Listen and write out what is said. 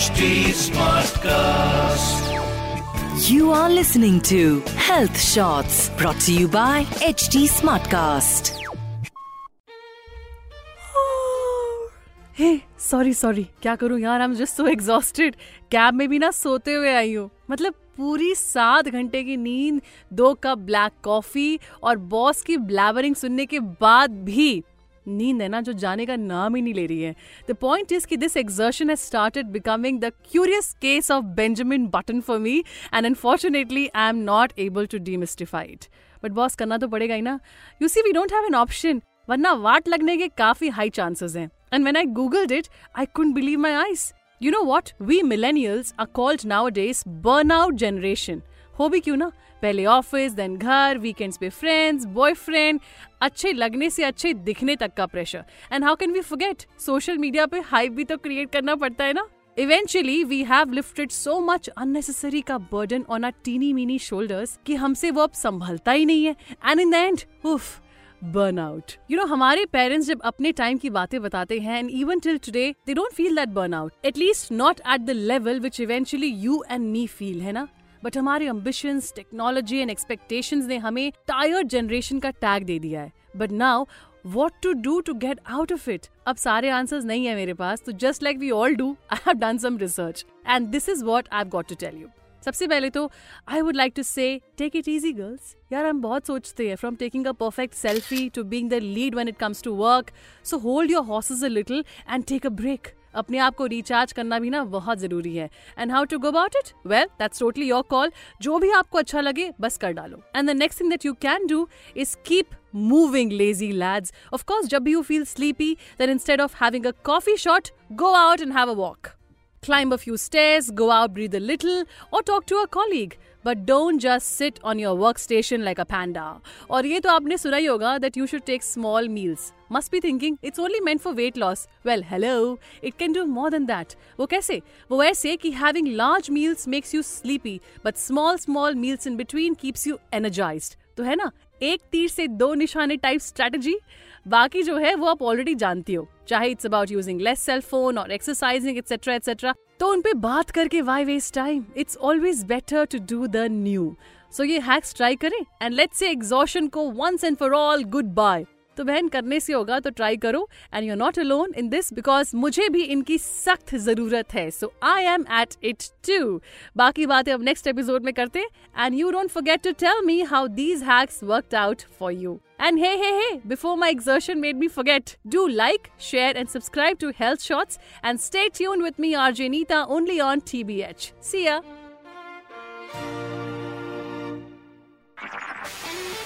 HD Smartcast. You are listening to Health Shots brought to you by HD Smartcast. Hey sorry sorry क्या करूँ यार I am just so exhausted cab में भी ना सोते हुए आई हूँ मतलब पूरी सात घंटे की नींद दो कप ब्लैक कॉफ़ी और बॉस की ब्लैबरिंग सुनने के बाद भी नींद है ना, जो जाने का नाम ही नहीं ले रही है। द पॉइंट इज़ कि this exertion has started becoming the curious case of Benjamin Button for me and unfortunately I am not able to demystified but boss करना तो पड़ेगा ही ना। You see we don't have an option वरना वाट लगने के काफ़ी हाई चांसेस हैं। And when I googled it I couldn't believe my eyes you know what we millennials are called nowadays burnout generation हो भी क्यों ना? पहले ऑफ़िस देन घर वीकेंड्स पे फ्रेंड्स बॉयफ्रेंड अच्छे लगने से अच्छे दिखने तक का pressure and how can we forget social media पे हाइप भी तो क्रिएट करना पड़ता है ना? Eventually we have lifted so much unnecessary का burden on our teeny meeny shoulders कि हमसे वो अब संभलता ही नहीं है. एंड इन द एंड उफ बर्न आउट यू नो हमारे पेरेंट्स जब अपने टाइम की बातें बताते हैं and even till today they don't feel that burn out at least not at the level which eventually you and me feel है ना? बट हमारे अम्बिशंस टेक्नोलॉजी एंड एक्सपेक्टेशंस ने हमें टायर्ड जनरेशन का टैग दे दिया है। But now what to do to get out of it अब सारे आंसर्स नहीं है मेरे पास तो just like we all do I have done some research and this is what I got to tell you सबसे पहले तो I would like to say take it easy girls यार, हम बहुत सोचते हैं from taking a perfect selfie to being the lead one it comes to work so hold your horses a little and take a break अपने आप को recharge करना भी ना बहुत ज़रूरी है। And how to go about it well that's totally your call जो भी आपको अच्छा लगे, बस कर डालो। And the next thing that you can do is keep moving lazy lads of course जब भी you feel sleepy then instead of having a coffee shot go out and have a walk climb a few stairs, go out, breathe a little, or talk to a colleague. But don't just sit on your workstation like a panda. और ये तो आपने सुना ही होगा that you should take small meals. Must be thinking it's only meant for weight loss. Well, hello, it can do more than that. वो कैसे? वो ऐसे कि having large meals makes you sleepy, but small small meals in between keeps you energized. तो है ना एक तीर से दो निशाने टाइप स्ट्रेटजी बाकी जो है वो आप ऑलरेडी जानती हो। चाहे it's about using less cell phone और एक्सरसाइजिंग एक्सेट्रा एक्सेट्रा तो उनपे बात करके why waste time it's always better to do the new so ये हैक्स ट्राई करें एंड लेट्स से एग्जॉशन को once and for all goodbye तो बहन करने से होगा तो ट्राई करो and you are not alone in this because मुझे भी इनकी सख्त ज़रूरत है so I am at it to बाकी बातें अब नेक्स्ट एपिसोड में करते and you don't forget to tell me how these hacks worked out for you And hey, hey, hey, before my exertion made me forget, do like, share, and subscribe to Health Shots and stay tuned with me, RJ Nita, only on TBH. See ya.